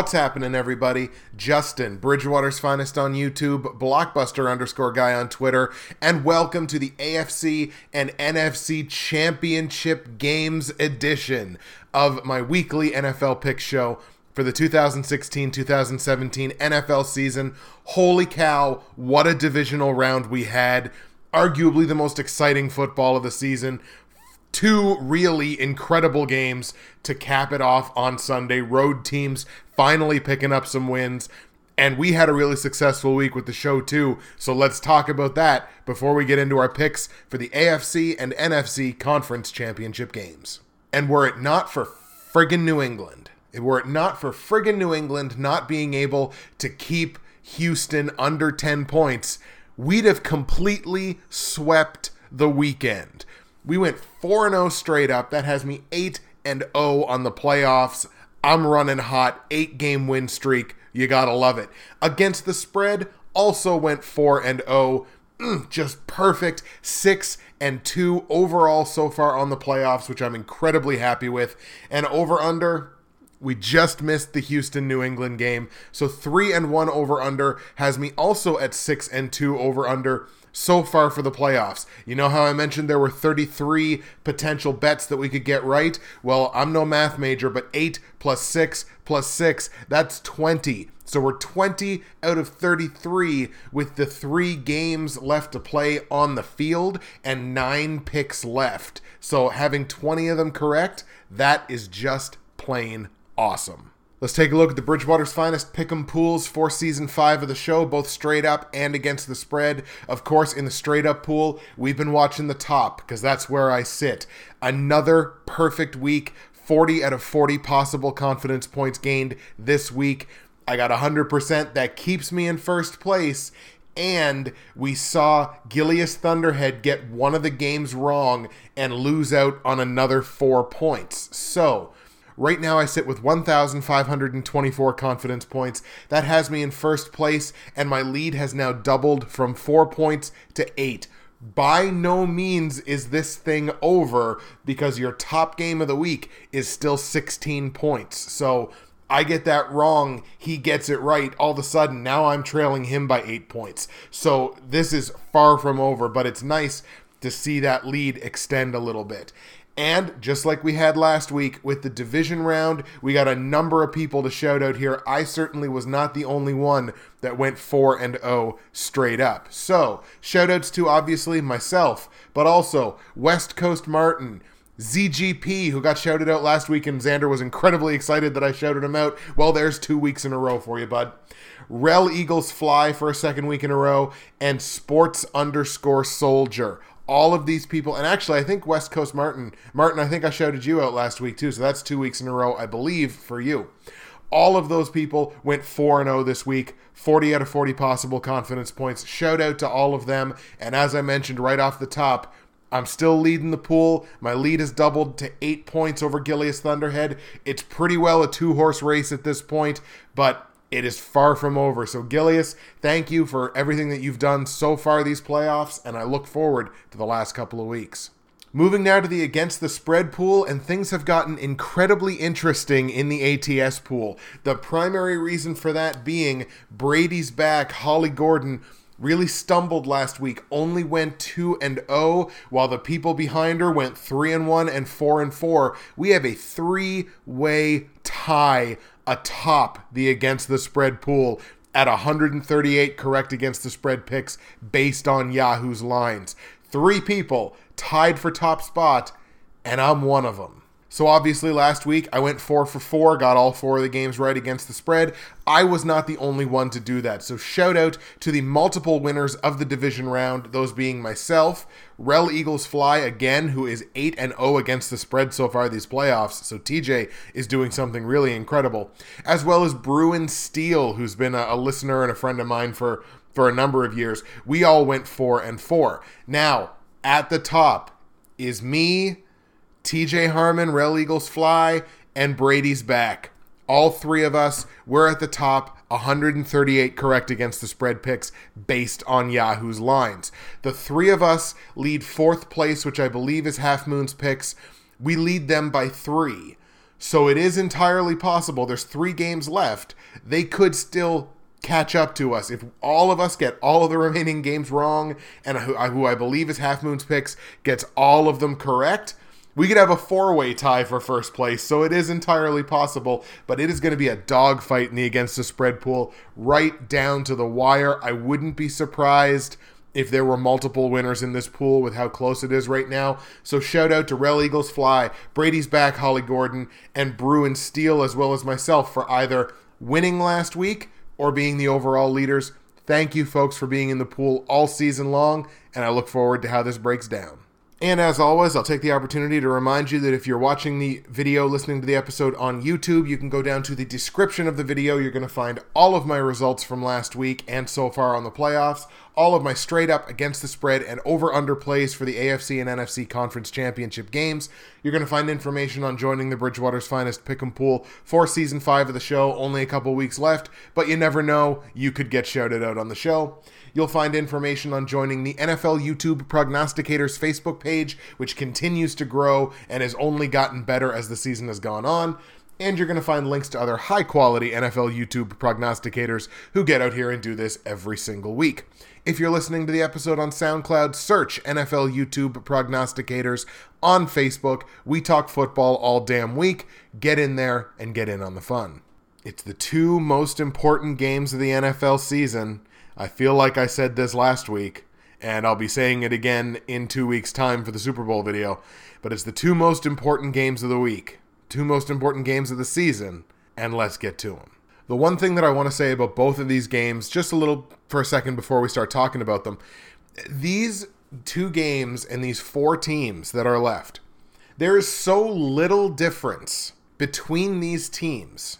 What's happening, everybody? Justin, Bridgewater's finest on YouTube, Blockbuster underscore guy on Twitter, and welcome to the AFC and NFC Championship Games edition of my weekly NFL pick show for the 2016 2017 NFL season. Holy cow, what a divisional round we had! Arguably the most exciting football of the season two really incredible games to cap it off on Sunday. Road teams finally picking up some wins. And we had a really successful week with the show, too. So let's talk about that before we get into our picks for the AFC and NFC Conference Championship games. And were it not for friggin' New England, were it not for friggin' New England not being able to keep Houston under 10 points, we'd have completely swept the weekend. We went 4 0 straight up. That has me 8 and 0 on the playoffs. I'm running hot. Eight game win streak. You gotta love it. Against the spread, also went 4 and 0. Mm, just perfect. 6 and 2 overall so far on the playoffs, which I'm incredibly happy with. And over under, we just missed the Houston New England game. So 3 and 1 over under has me also at 6 and 2 over under so far for the playoffs. You know how I mentioned there were 33 potential bets that we could get right? Well, I'm no math major, but 8 plus 6 plus 6, that's 20. So we're 20 out of 33 with the three games left to play on the field and nine picks left. So having 20 of them correct, that is just plain awesome. Let's take a look at the Bridgewater's finest pick'em pools for season five of the show, both straight up and against the spread. Of course, in the straight up pool, we've been watching the top because that's where I sit. Another perfect week, 40 out of 40 possible confidence points gained this week. I got 100%. That keeps me in first place. And we saw Gilius Thunderhead get one of the games wrong and lose out on another four points. So, Right now, I sit with 1,524 confidence points. That has me in first place, and my lead has now doubled from four points to eight. By no means is this thing over because your top game of the week is still 16 points. So I get that wrong. He gets it right. All of a sudden, now I'm trailing him by eight points. So this is far from over, but it's nice to see that lead extend a little bit. And just like we had last week with the division round, we got a number of people to shout out here. I certainly was not the only one that went 4 and 0 straight up. So, shout outs to obviously myself, but also West Coast Martin, ZGP, who got shouted out last week, and Xander was incredibly excited that I shouted him out. Well, there's two weeks in a row for you, bud. Rel Eagles Fly for a second week in a row, and Sports underscore Soldier all of these people, and actually, I think West Coast Martin, Martin, I think I shouted you out last week too, so that's two weeks in a row, I believe, for you. All of those people went 4 0 this week, 40 out of 40 possible confidence points. Shout out to all of them. And as I mentioned right off the top, I'm still leading the pool. My lead has doubled to eight points over Gilius Thunderhead. It's pretty well a two horse race at this point, but it is far from over. So, Gilius, thank you for everything that you've done so far these playoffs, and I look forward to the last couple of weeks. Moving now to the against the spread pool, and things have gotten incredibly interesting in the ATS pool. The primary reason for that being Brady's back, Holly Gordon really stumbled last week only went 2 and 0 while the people behind her went 3 and 1 and 4 and 4 we have a three-way tie atop the against the spread pool at 138 correct against the spread picks based on Yahoo's lines. Three people tied for top spot, and I'm one of them. So obviously, last week I went four for four, got all four of the games right against the spread. I was not the only one to do that. So shout out to the multiple winners of the division round, those being myself, Rel Eagles Fly again, who is 8 and 0 against the spread so far these playoffs. So TJ is doing something really incredible, as well as Bruin Steel, who's been a, a listener and a friend of mine for for a number of years. We all went 4 and 4. Now, at the top is me TJ Harmon, Rel Eagles Fly, and Brady's back. All three of us, we're at the top, 138 correct against the spread picks based on Yahoo's lines. The three of us lead fourth place, which I believe is Half Moon's picks. We lead them by three. So it is entirely possible. There's three games left. They could still catch up to us if all of us get all of the remaining games wrong, and who I believe is Half Moon's picks gets all of them correct. We could have a four way tie for first place, so it is entirely possible, but it is going to be a dogfight in the against the spread pool right down to the wire. I wouldn't be surprised if there were multiple winners in this pool with how close it is right now. So shout out to Rel Eagles Fly, Brady's Back, Holly Gordon, and Bruin Steel, as well as myself for either winning last week or being the overall leaders. Thank you, folks, for being in the pool all season long, and I look forward to how this breaks down. And as always, I'll take the opportunity to remind you that if you're watching the video, listening to the episode on YouTube, you can go down to the description of the video. You're going to find all of my results from last week and so far on the playoffs, all of my straight up against the spread and over under plays for the AFC and NFC Conference Championship games. You're going to find information on joining the Bridgewater's Finest Pick'em Pool for season five of the show. Only a couple weeks left, but you never know. You could get shouted out on the show. You'll find information on joining the NFL YouTube Prognosticators Facebook page, which continues to grow and has only gotten better as the season has gone on. And you're going to find links to other high quality NFL YouTube prognosticators who get out here and do this every single week. If you're listening to the episode on SoundCloud, search NFL YouTube prognosticators on Facebook. We talk football all damn week. Get in there and get in on the fun. It's the two most important games of the NFL season I feel like I said this last week, and I'll be saying it again in two weeks' time for the Super Bowl video, but it's the two most important games of the week, two most important games of the season, and let's get to them. The one thing that I want to say about both of these games, just a little for a second before we start talking about them, these two games and these four teams that are left, there is so little difference between these teams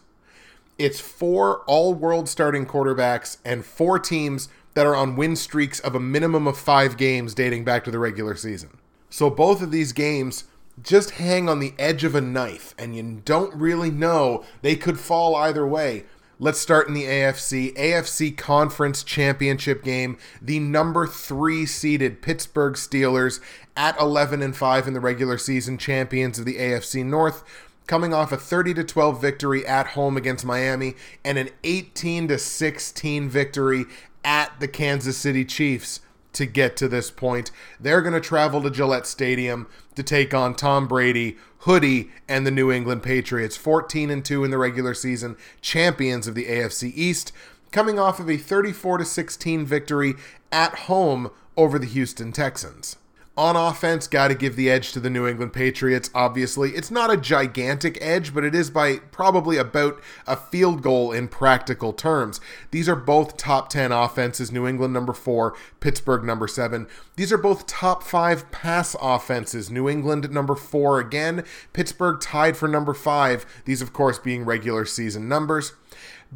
it's four all world starting quarterbacks and four teams that are on win streaks of a minimum of five games dating back to the regular season. So both of these games just hang on the edge of a knife, and you don't really know. They could fall either way. Let's start in the AFC. AFC Conference Championship game. The number three seeded Pittsburgh Steelers at 11 and 5 in the regular season, champions of the AFC North coming off a 30 to 12 victory at home against Miami and an 18 to 16 victory at the Kansas City Chiefs to get to this point. They're going to travel to Gillette Stadium to take on Tom Brady, Hoodie, and the New England Patriots, 14 and 2 in the regular season, champions of the AFC East, coming off of a 34 to 16 victory at home over the Houston Texans. On offense, got to give the edge to the New England Patriots, obviously. It's not a gigantic edge, but it is by probably about a field goal in practical terms. These are both top 10 offenses New England number four, Pittsburgh number seven. These are both top five pass offenses New England number four again, Pittsburgh tied for number five. These, of course, being regular season numbers.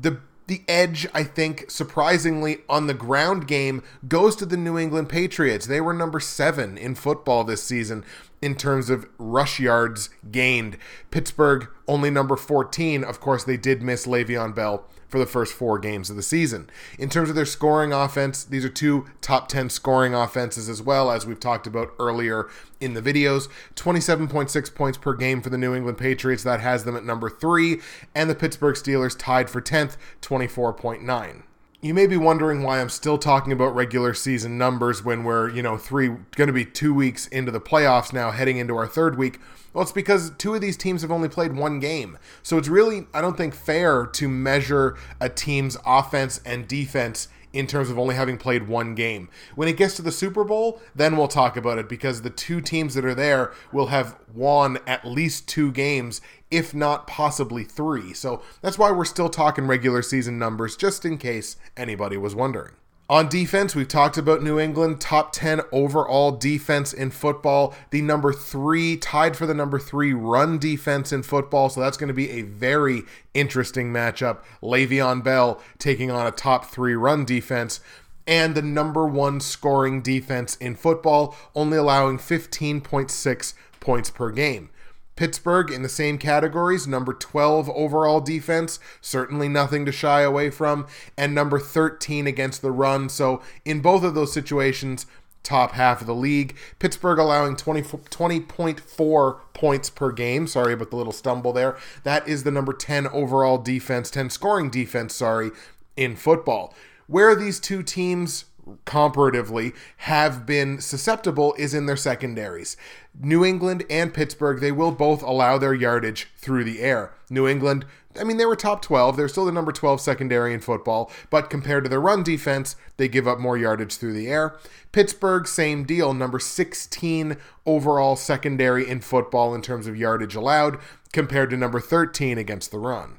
The the edge, I think, surprisingly, on the ground game goes to the New England Patriots. They were number seven in football this season in terms of rush yards gained. Pittsburgh only number 14. Of course, they did miss Le'Veon Bell for the first four games of the season. In terms of their scoring offense, these are two top 10 scoring offenses as well, as we've talked about earlier in the videos. 27.6 points per game for the New England Patriots. That has them at number three. And the Pittsburgh Steelers tied for 10th, 24.9 you may be wondering why I'm still talking about regular season numbers when we're, you know, three, going to be two weeks into the playoffs now, heading into our third week. Well, it's because two of these teams have only played one game. So it's really, I don't think, fair to measure a team's offense and defense in terms of only having played one game. When it gets to the Super Bowl, then we'll talk about it because the two teams that are there will have won at least two games, if not possibly three. So that's why we're still talking regular season numbers, just in case anybody was wondering. On defense, we've talked about New England, top 10 overall defense in football, the number three, tied for the number three run defense in football. So that's going to be a very interesting matchup. Le'Veon Bell taking on a top three run defense and the number one scoring defense in football, only allowing 15.6 points per game. Pittsburgh in the same categories, number 12 overall defense, certainly nothing to shy away from, and number 13 against the run. So, in both of those situations, top half of the league. Pittsburgh allowing 20, 20.4 points per game. Sorry about the little stumble there. That is the number 10 overall defense, 10 scoring defense, sorry, in football. Where these two teams comparatively have been susceptible is in their secondaries. New England and Pittsburgh, they will both allow their yardage through the air. New England, I mean, they were top 12. They're still the number 12 secondary in football, but compared to their run defense, they give up more yardage through the air. Pittsburgh, same deal, number 16 overall secondary in football in terms of yardage allowed, compared to number 13 against the run.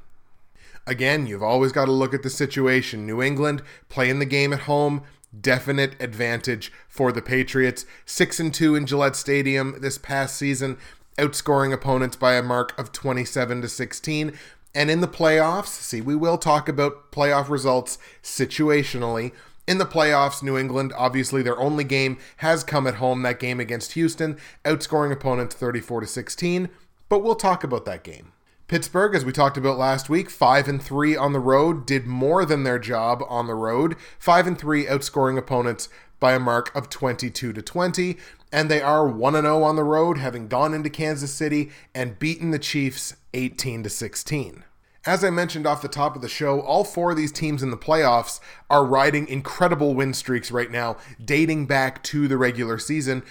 Again, you've always got to look at the situation. New England playing the game at home, definite advantage for the Patriots. 6 and 2 in Gillette Stadium this past season, outscoring opponents by a mark of 27 to 16. And in the playoffs, see, we will talk about playoff results situationally. In the playoffs, New England, obviously their only game has come at home, that game against Houston, outscoring opponents 34 to 16, but we'll talk about that game. Pittsburgh, as we talked about last week, 5 and 3 on the road, did more than their job on the road. 5 and 3 outscoring opponents by a mark of 22 to 20, and they are 1 and 0 on the road, having gone into Kansas City and beaten the Chiefs 18 to 16. As I mentioned off the top of the show, all four of these teams in the playoffs are riding incredible win streaks right now, dating back to the regular season,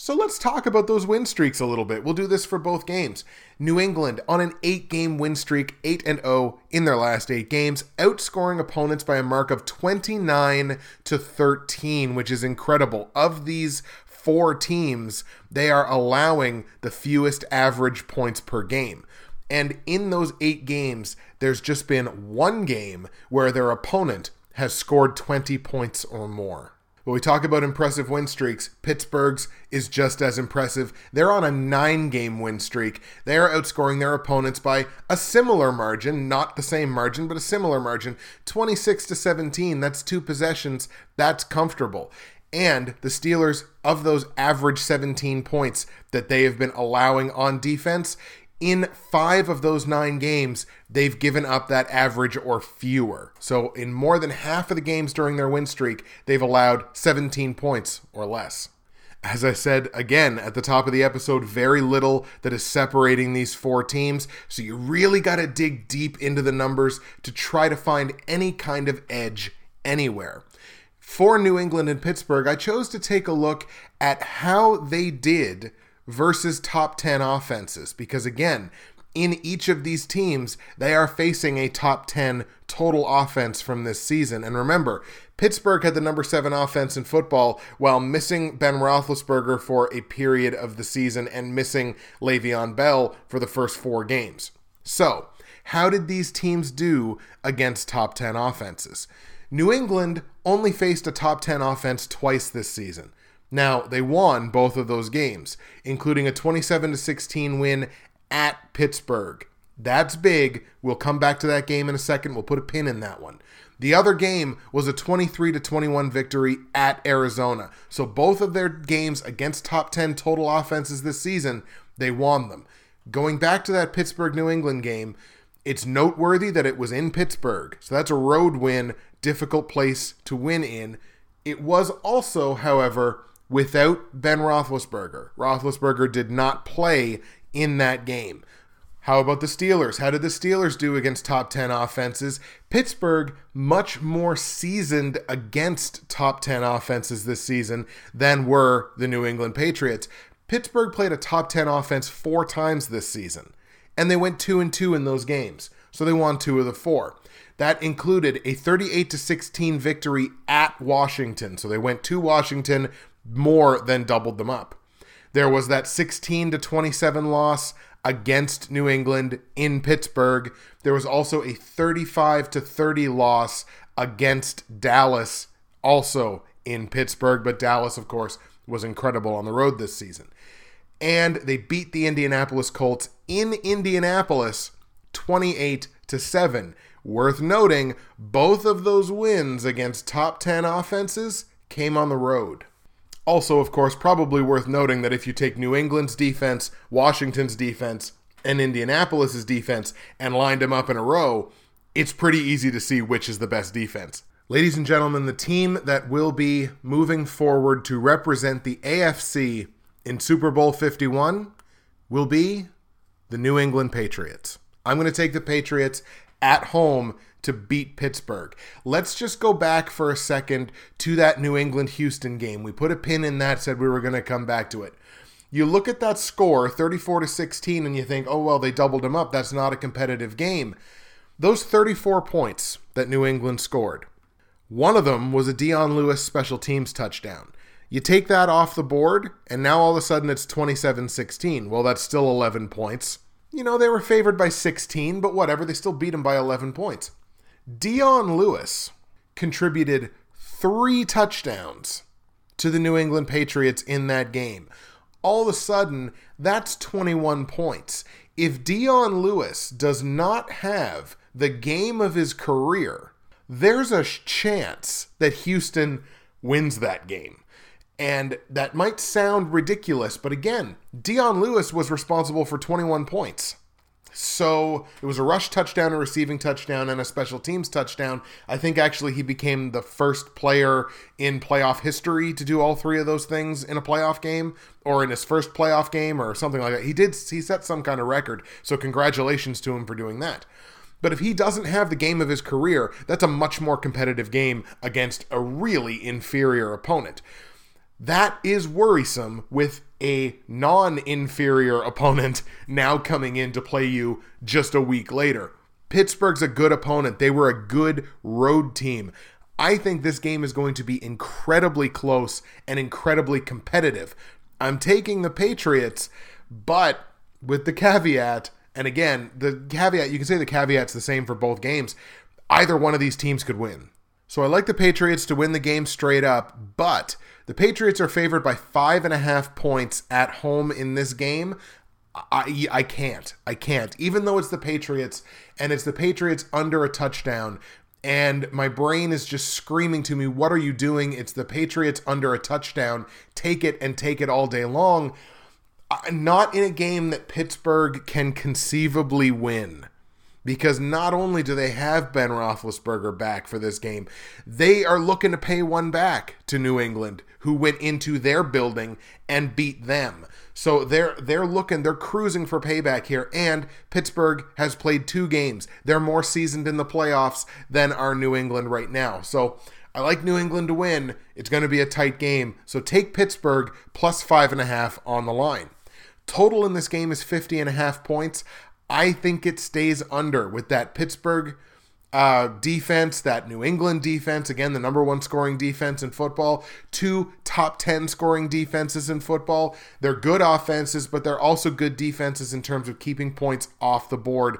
so let's talk about those win streaks a little bit. We'll do this for both games. New England on an 8-game win streak, 8 and 0 in their last 8 games, outscoring opponents by a mark of 29 to 13, which is incredible. Of these four teams, they are allowing the fewest average points per game. And in those 8 games, there's just been one game where their opponent has scored 20 points or more. When we talk about impressive win streaks, Pittsburgh's is just as impressive. They're on a nine game win streak. They are outscoring their opponents by a similar margin, not the same margin, but a similar margin 26 to 17. That's two possessions. That's comfortable. And the Steelers, of those average 17 points that they have been allowing on defense, in five of those nine games, they've given up that average or fewer. So, in more than half of the games during their win streak, they've allowed 17 points or less. As I said again at the top of the episode, very little that is separating these four teams. So, you really got to dig deep into the numbers to try to find any kind of edge anywhere. For New England and Pittsburgh, I chose to take a look at how they did versus top 10 offenses. Because again, in each of these teams, they are facing a top 10 total offense from this season. And remember, Pittsburgh had the number seven offense in football while missing Ben Roethlisberger for a period of the season and missing Le'Veon Bell for the first four games. So, how did these teams do against top 10 offenses? New England only faced a top 10 offense twice this season. Now, they won both of those games, including a 27 16 win at Pittsburgh. That's big. We'll come back to that game in a second. We'll put a pin in that one. The other game was a 23 21 victory at Arizona. So both of their games against top 10 total offenses this season, they won them. Going back to that Pittsburgh New England game, it's noteworthy that it was in Pittsburgh. So that's a road win, difficult place to win in. It was also, however, without Ben Roethlisberger. Roethlisberger did not play in that game. How about the Steelers? How did the Steelers do against top 10 offenses? Pittsburgh, much more seasoned against top 10 offenses this season than were the New England Patriots. Pittsburgh played a top 10 offense four times this season, and they went 2 and 2 in those games. So they won two of the four. That included a 38 to 16 victory at Washington. So they went to Washington, more than doubled them up. There was that 16 to 27 loss against New England in Pittsburgh. There was also a 35 to 30 loss against Dallas also in Pittsburgh, but Dallas of course was incredible on the road this season. And they beat the Indianapolis Colts in Indianapolis 28 to 7. Worth noting, both of those wins against top 10 offenses came on the road. Also, of course, probably worth noting that if you take New England's defense, Washington's defense, and Indianapolis's defense and lined them up in a row, it's pretty easy to see which is the best defense. Ladies and gentlemen, the team that will be moving forward to represent the AFC in Super Bowl 51 will be the New England Patriots. I'm going to take the Patriots at home to beat Pittsburgh. Let's just go back for a second to that New England Houston game. We put a pin in that, said we were going to come back to it. You look at that score, 34 to 16, and you think, oh, well, they doubled them up. That's not a competitive game. Those 34 points that New England scored, one of them was a Dion Lewis special teams touchdown. You take that off the board, and now all of a sudden it's 27 16. Well, that's still 11 points. You know, they were favored by 16, but whatever, they still beat them by 11 points. Dion Lewis contributed three touchdowns to the New England Patriots in that game. All of a sudden, that's 21 points. If Dion Lewis does not have the game of his career, there's a chance that Houston wins that game. And that might sound ridiculous, but again, Dion Lewis was responsible for 21 points. So it was a rush touchdown, a receiving touchdown, and a special teams touchdown. I think actually he became the first player in playoff history to do all three of those things in a playoff game or in his first playoff game or something like that. He did, he set some kind of record. So congratulations to him for doing that. But if he doesn't have the game of his career, that's a much more competitive game against a really inferior opponent. That is worrisome with a non inferior opponent now coming in to play you just a week later. Pittsburgh's a good opponent. They were a good road team. I think this game is going to be incredibly close and incredibly competitive. I'm taking the Patriots, but with the caveat and again, the caveat, you can say the caveat's the same for both games. Either one of these teams could win. So I like the Patriots to win the game straight up, but the Patriots are favored by five and a half points at home in this game. I, I can't. I can't. Even though it's the Patriots and it's the Patriots under a touchdown, and my brain is just screaming to me, What are you doing? It's the Patriots under a touchdown. Take it and take it all day long not in a game that Pittsburgh can conceivably win. Because not only do they have Ben Roethlisberger back for this game, they are looking to pay one back to New England, who went into their building and beat them. So they're they're looking, they're cruising for payback here. And Pittsburgh has played two games. They're more seasoned in the playoffs than are New England right now. So I like New England to win. It's going to be a tight game. So take Pittsburgh plus five and a half on the line. Total in this game is 50 and a half points. I think it stays under with that Pittsburgh uh, defense, that New England defense, again, the number one scoring defense in football, two top 10 scoring defenses in football. They're good offenses, but they're also good defenses in terms of keeping points off the board.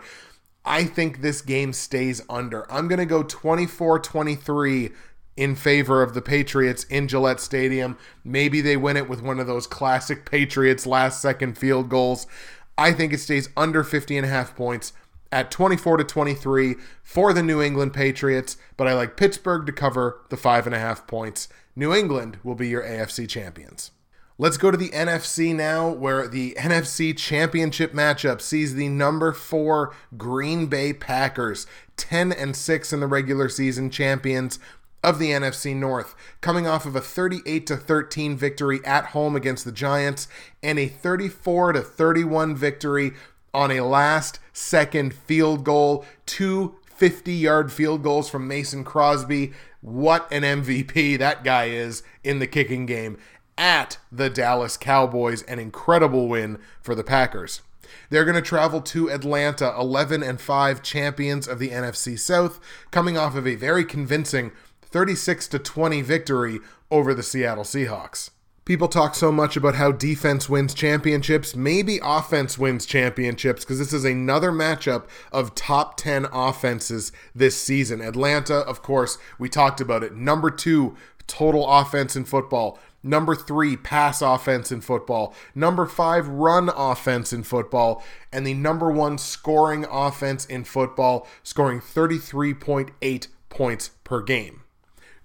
I think this game stays under. I'm going to go 24 23 in favor of the Patriots in Gillette Stadium. Maybe they win it with one of those classic Patriots last second field goals. I think it stays under 50 and a half points at 24 to 23 for the New England Patriots, but I like Pittsburgh to cover the five and a half points. New England will be your AFC champions. Let's go to the NFC now, where the NFC Championship matchup sees the number four Green Bay Packers, 10 and 6 in the regular season champions, of the NFC North, coming off of a 38 to 13 victory at home against the Giants and a 34 to 31 victory on a last second field goal, two 50 yard field goals from Mason Crosby. What an MVP that guy is in the kicking game at the Dallas Cowboys. An incredible win for the Packers. They're going to travel to Atlanta, 11 and 5 champions of the NFC South, coming off of a very convincing 36 to 20 victory over the Seattle Seahawks. People talk so much about how defense wins championships. Maybe offense wins championships because this is another matchup of top 10 offenses this season. Atlanta, of course, we talked about it. Number two, total offense in football. Number three, pass offense in football. Number five, run offense in football. And the number one scoring offense in football, scoring 33.8 points per game.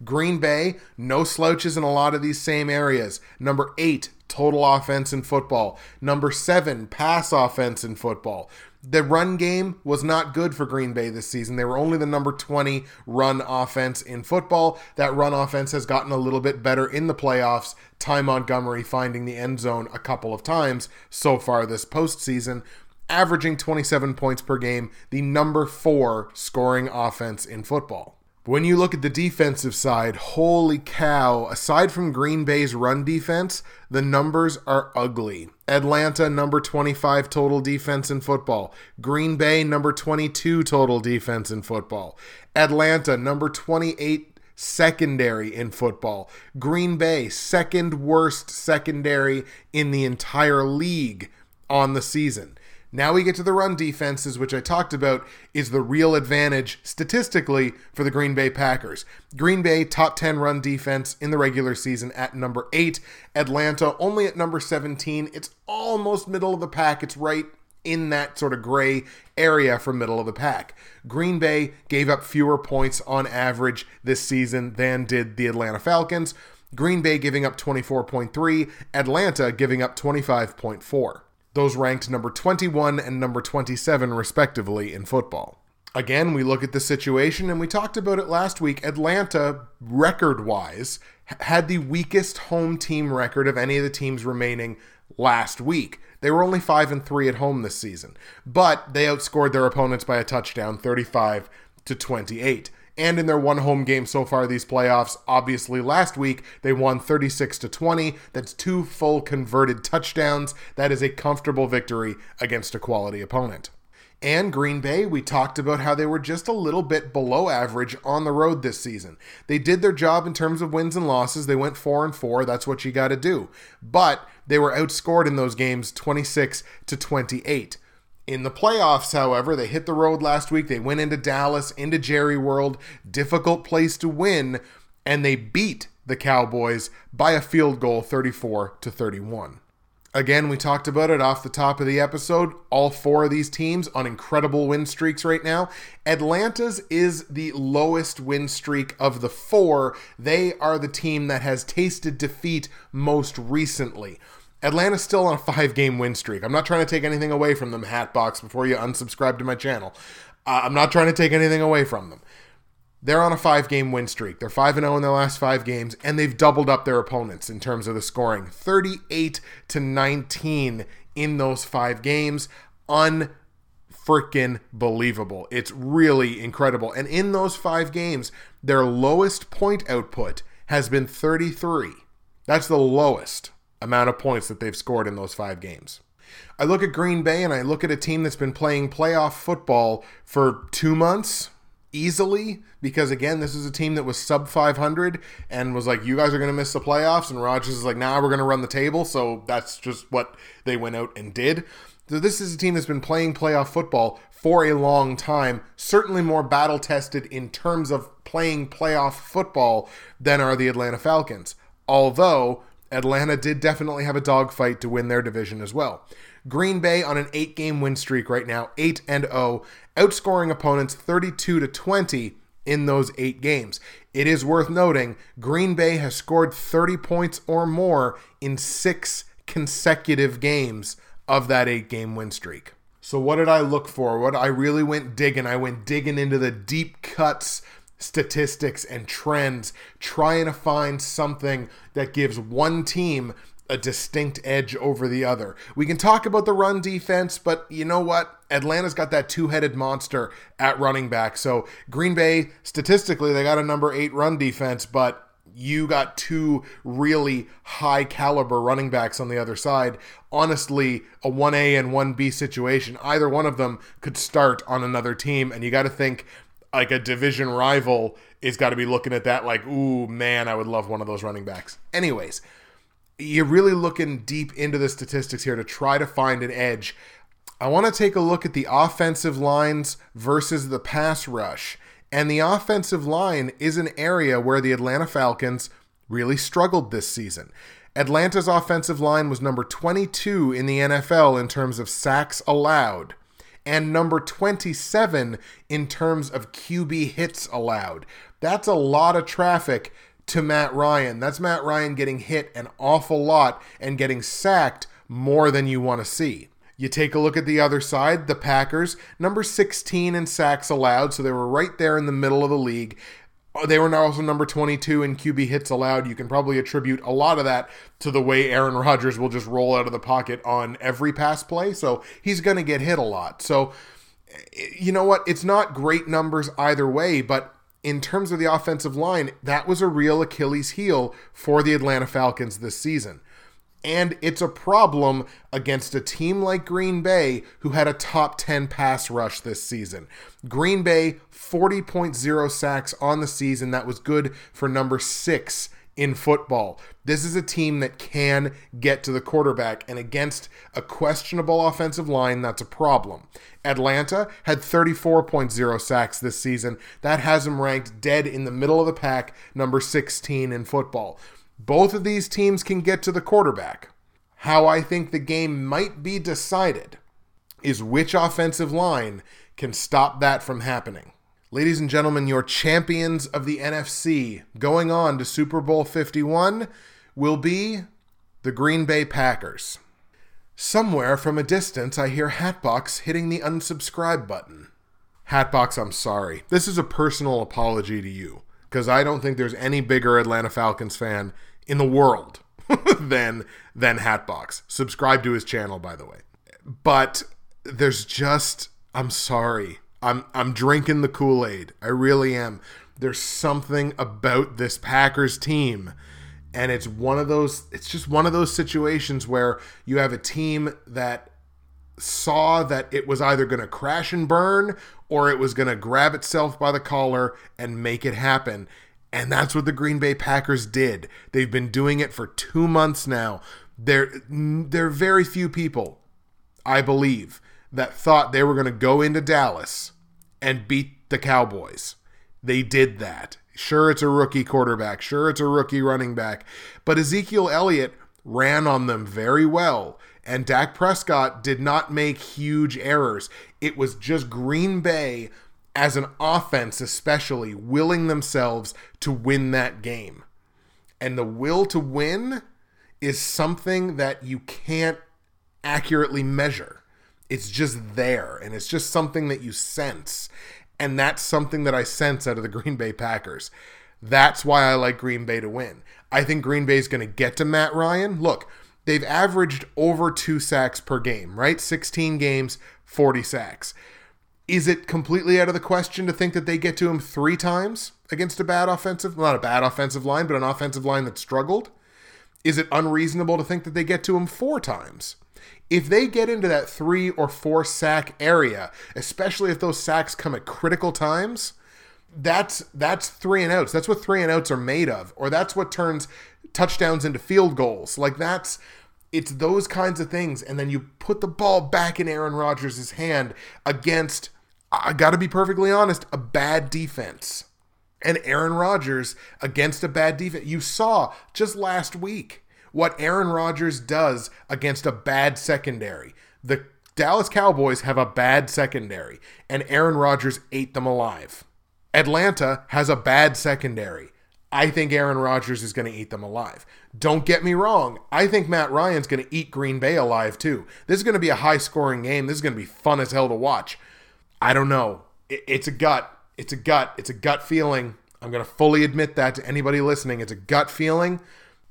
Green Bay, no slouches in a lot of these same areas. Number eight, total offense in football. Number seven, pass offense in football. The run game was not good for Green Bay this season. They were only the number 20 run offense in football. That run offense has gotten a little bit better in the playoffs. Ty Montgomery finding the end zone a couple of times so far this postseason, averaging 27 points per game, the number four scoring offense in football. When you look at the defensive side, holy cow, aside from Green Bay's run defense, the numbers are ugly. Atlanta, number 25 total defense in football. Green Bay, number 22 total defense in football. Atlanta, number 28 secondary in football. Green Bay, second worst secondary in the entire league on the season. Now we get to the run defenses, which I talked about is the real advantage statistically for the Green Bay Packers. Green Bay, top 10 run defense in the regular season at number 8. Atlanta, only at number 17. It's almost middle of the pack. It's right in that sort of gray area for middle of the pack. Green Bay gave up fewer points on average this season than did the Atlanta Falcons. Green Bay giving up 24.3, Atlanta giving up 25.4. Those ranked number 21 and number 27, respectively, in football. Again, we look at the situation, and we talked about it last week. Atlanta, record wise, had the weakest home team record of any of the teams remaining last week. They were only 5 and 3 at home this season, but they outscored their opponents by a touchdown 35 to 28 and in their one home game so far these playoffs. Obviously, last week they won 36 to 20. That's two full converted touchdowns. That is a comfortable victory against a quality opponent. And Green Bay, we talked about how they were just a little bit below average on the road this season. They did their job in terms of wins and losses. They went 4 and 4. That's what you got to do. But they were outscored in those games 26 to 28. In the playoffs, however, they hit the road last week. They went into Dallas, into Jerry World, difficult place to win, and they beat the Cowboys by a field goal 34 to 31. Again, we talked about it off the top of the episode. All four of these teams on incredible win streaks right now. Atlanta's is the lowest win streak of the four. They are the team that has tasted defeat most recently. Atlanta's still on a five game win streak. I'm not trying to take anything away from them, Hatbox, before you unsubscribe to my channel. Uh, I'm not trying to take anything away from them. They're on a five game win streak. They're 5 0 in their last five games, and they've doubled up their opponents in terms of the scoring 38 to 19 in those five games. Unfreaking believable. It's really incredible. And in those five games, their lowest point output has been 33. That's the lowest amount of points that they've scored in those five games. I look at Green Bay and I look at a team that's been playing playoff football for two months easily because again this is a team that was sub 500 and was like you guys are going to miss the playoffs and Rodgers is like nah we're going to run the table. So that's just what they went out and did. So this is a team that's been playing playoff football for a long time certainly more battle tested in terms of playing playoff football than are the Atlanta Falcons. Although Atlanta did definitely have a dogfight to win their division as well. Green Bay on an 8-game win streak right now, 8 and 0, outscoring opponents 32 to 20 in those 8 games. It is worth noting Green Bay has scored 30 points or more in 6 consecutive games of that 8-game win streak. So what did I look for? What I really went digging. I went digging into the deep cuts statistics and trends, trying to find something that gives one team a distinct edge over the other. We can talk about the run defense, but you know what? Atlanta's got that two headed monster at running back. So, Green Bay, statistically, they got a number eight run defense, but you got two really high caliber running backs on the other side. Honestly, a 1A and 1B situation, either one of them could start on another team. And you got to think like a division rival is got to be looking at that like, ooh, man, I would love one of those running backs. Anyways, you're really looking deep into the statistics here to try to find an edge. I want to take a look at the offensive lines versus the pass rush. And the offensive line is an area where the Atlanta Falcons really struggled this season. Atlanta's offensive line was number 22 in the NFL in terms of sacks allowed and number 27 in terms of QB hits allowed. That's a lot of traffic to Matt Ryan. That's Matt Ryan getting hit an awful lot and getting sacked more than you want to see. You take a look at the other side, the Packers, number 16 in sacks allowed, so they were right there in the middle of the league. Uh, They were now also number 22 in QB hits allowed. You can probably attribute a lot of that to the way Aaron Rodgers will just roll out of the pocket on every pass play. So he's going to get hit a lot. So, you know what? It's not great numbers either way, but in terms of the offensive line, that was a real Achilles heel for the Atlanta Falcons this season. And it's a problem against a team like Green Bay, who had a top 10 pass rush this season. Green Bay, 40.0 sacks on the season. That was good for number six in football. This is a team that can get to the quarterback, and against a questionable offensive line, that's a problem. Atlanta had 34.0 sacks this season. That has them ranked dead in the middle of the pack, number 16 in football. Both of these teams can get to the quarterback. How I think the game might be decided is which offensive line can stop that from happening. Ladies and gentlemen, your champions of the NFC going on to Super Bowl 51 will be the Green Bay Packers. Somewhere from a distance, I hear Hatbox hitting the unsubscribe button. Hatbox, I'm sorry. This is a personal apology to you because I don't think there's any bigger Atlanta Falcons fan in the world than than Hatbox. Subscribe to his channel, by the way. But there's just I'm sorry. I'm I'm drinking the Kool-Aid. I really am. There's something about this Packers team and it's one of those it's just one of those situations where you have a team that saw that it was either going to crash and burn or it was going to grab itself by the collar and make it happen. And that's what the Green Bay Packers did. They've been doing it for 2 months now. There there are very few people I believe that thought they were going to go into Dallas and beat the Cowboys. They did that. Sure, it's a rookie quarterback. Sure, it's a rookie running back. But Ezekiel Elliott ran on them very well. And Dak Prescott did not make huge errors. It was just Green Bay, as an offense especially, willing themselves to win that game. And the will to win is something that you can't accurately measure. It's just there, and it's just something that you sense. And that's something that I sense out of the Green Bay Packers. That's why I like Green Bay to win. I think Green Bay is going to get to Matt Ryan. Look, they've averaged over two sacks per game, right? 16 games, 40 sacks. Is it completely out of the question to think that they get to him three times against a bad offensive, not a bad offensive line, but an offensive line that struggled? Is it unreasonable to think that they get to him four times? if they get into that three or four sack area, especially if those sacks come at critical times, that's that's three and outs. That's what three and outs are made of, or that's what turns touchdowns into field goals. Like that's it's those kinds of things, and then you put the ball back in Aaron Rodgers' hand against. I got to be perfectly honest, a bad defense. And Aaron Rodgers against a bad defense. You saw just last week what Aaron Rodgers does against a bad secondary. The Dallas Cowboys have a bad secondary, and Aaron Rodgers ate them alive. Atlanta has a bad secondary. I think Aaron Rodgers is going to eat them alive. Don't get me wrong. I think Matt Ryan's going to eat Green Bay alive too. This is going to be a high scoring game. This is going to be fun as hell to watch. I don't know. It's a gut. It's a gut. It's a gut feeling. I'm going to fully admit that to anybody listening. It's a gut feeling.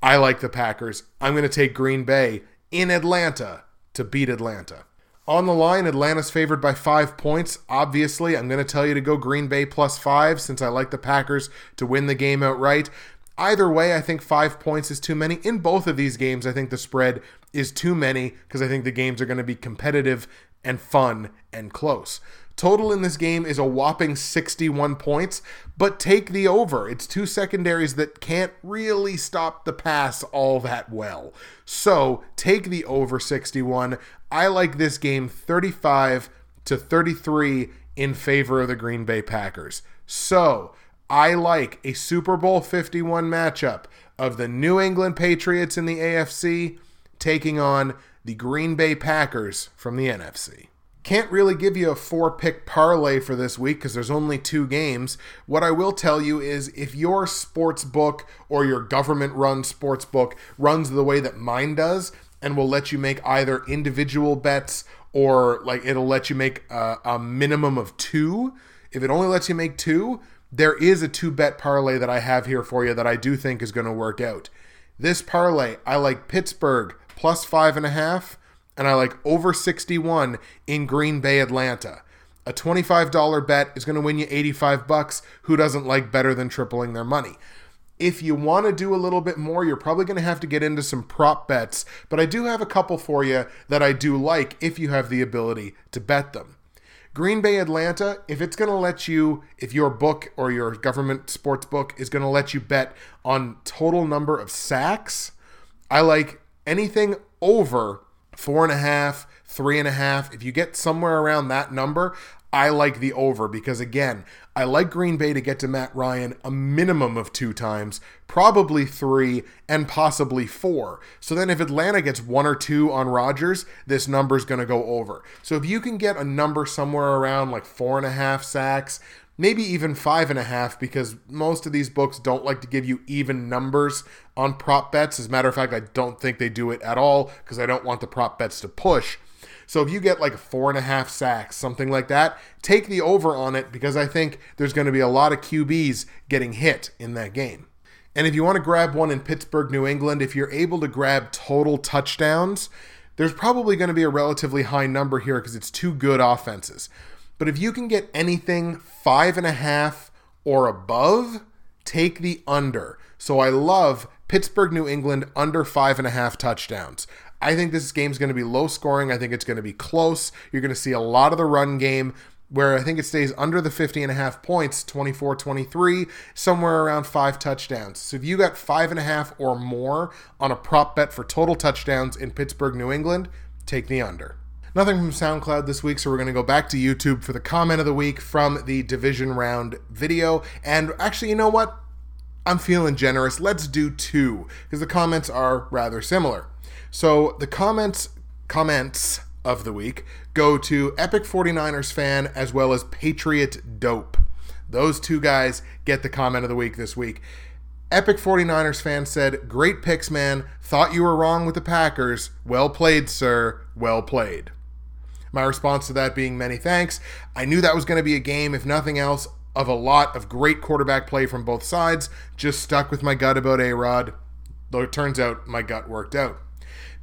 I like the Packers. I'm going to take Green Bay in Atlanta to beat Atlanta. On the line, Atlanta's favored by five points. Obviously, I'm going to tell you to go Green Bay plus five since I like the Packers to win the game outright. Either way, I think five points is too many. In both of these games, I think the spread is too many because I think the games are going to be competitive and fun and close. Total in this game is a whopping 61 points, but take the over. It's two secondaries that can't really stop the pass all that well. So take the over 61. I like this game 35 to 33 in favor of the Green Bay Packers. So I like a Super Bowl 51 matchup of the New England Patriots in the AFC taking on the Green Bay Packers from the NFC. Can't really give you a four pick parlay for this week because there's only two games. What I will tell you is if your sports book or your government run sports book runs the way that mine does, and will let you make either individual bets or like it'll let you make a, a minimum of two. If it only lets you make two, there is a two bet parlay that I have here for you that I do think is going to work out. This parlay, I like Pittsburgh plus five and a half, and I like over 61 in Green Bay, Atlanta. A $25 bet is going to win you 85 bucks. Who doesn't like better than tripling their money? If you want to do a little bit more, you're probably going to have to get into some prop bets, but I do have a couple for you that I do like if you have the ability to bet them. Green Bay Atlanta, if it's going to let you, if your book or your government sports book is going to let you bet on total number of sacks, I like anything over four and a half, three and a half. If you get somewhere around that number, I like the over because, again, I like Green Bay to get to Matt Ryan a minimum of two times, probably three, and possibly four. So then if Atlanta gets one or two on Rodgers, this number is going to go over. So if you can get a number somewhere around like four and a half sacks, maybe even five and a half, because most of these books don't like to give you even numbers on prop bets. As a matter of fact, I don't think they do it at all because I don't want the prop bets to push. So if you get like four and a half sacks, something like that, take the over on it because I think there's going to be a lot of QBs getting hit in that game. And if you want to grab one in Pittsburgh, New England, if you're able to grab total touchdowns, there's probably going to be a relatively high number here because it's two good offenses. But if you can get anything five and a half or above, take the under. So I love Pittsburgh, New England under five and a half touchdowns. I think this game's going to be low scoring. I think it's going to be close. You're going to see a lot of the run game where I think it stays under the 50 and a half points, 24 23, somewhere around five touchdowns. So if you got five and a half or more on a prop bet for total touchdowns in Pittsburgh, New England, take the under. Nothing from SoundCloud this week, so we're going to go back to YouTube for the comment of the week from the division round video. And actually, you know what? I'm feeling generous. Let's do two because the comments are rather similar. So the comments comments of the week go to Epic 49ers fan as well as Patriot Dope. Those two guys get the comment of the week this week. Epic 49ers fan said, Great picks, man. Thought you were wrong with the Packers. Well played, sir. Well played. My response to that being many thanks. I knew that was going to be a game, if nothing else, of a lot of great quarterback play from both sides. Just stuck with my gut about A Rod. Though it turns out my gut worked out.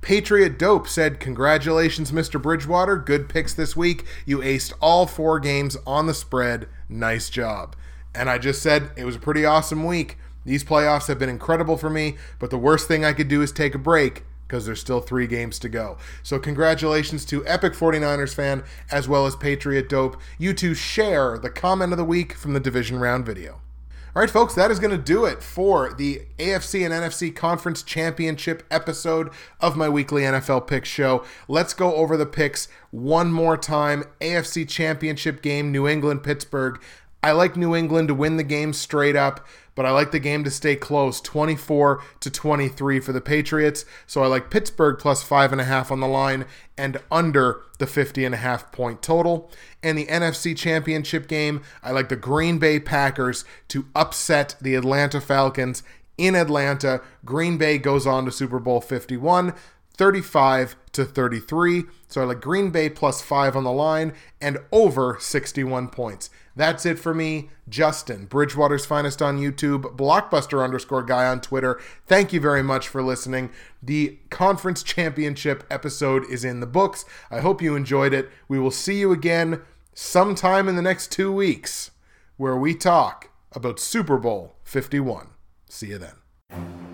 Patriot Dope said, Congratulations, Mr. Bridgewater. Good picks this week. You aced all four games on the spread. Nice job. And I just said it was a pretty awesome week. These playoffs have been incredible for me, but the worst thing I could do is take a break because there's still three games to go. So, congratulations to Epic 49ers fan as well as Patriot Dope. You two share the comment of the week from the division round video. All right, folks, that is going to do it for the AFC and NFC Conference Championship episode of my weekly NFL Picks show. Let's go over the picks one more time. AFC Championship game, New England, Pittsburgh. I like New England to win the game straight up, but I like the game to stay close, 24 to 23 for the Patriots. So I like Pittsburgh plus five and a half on the line and under the 50 and a half point total. And the NFC Championship game, I like the Green Bay Packers to upset the Atlanta Falcons in Atlanta. Green Bay goes on to Super Bowl 51. 35 to 33. So I like Green Bay plus 5 on the line and over 61 points. That's it for me, Justin, Bridgewater's finest on YouTube, blockbuster underscore guy on Twitter. Thank you very much for listening. The conference championship episode is in the books. I hope you enjoyed it. We will see you again sometime in the next two weeks where we talk about Super Bowl 51. See you then.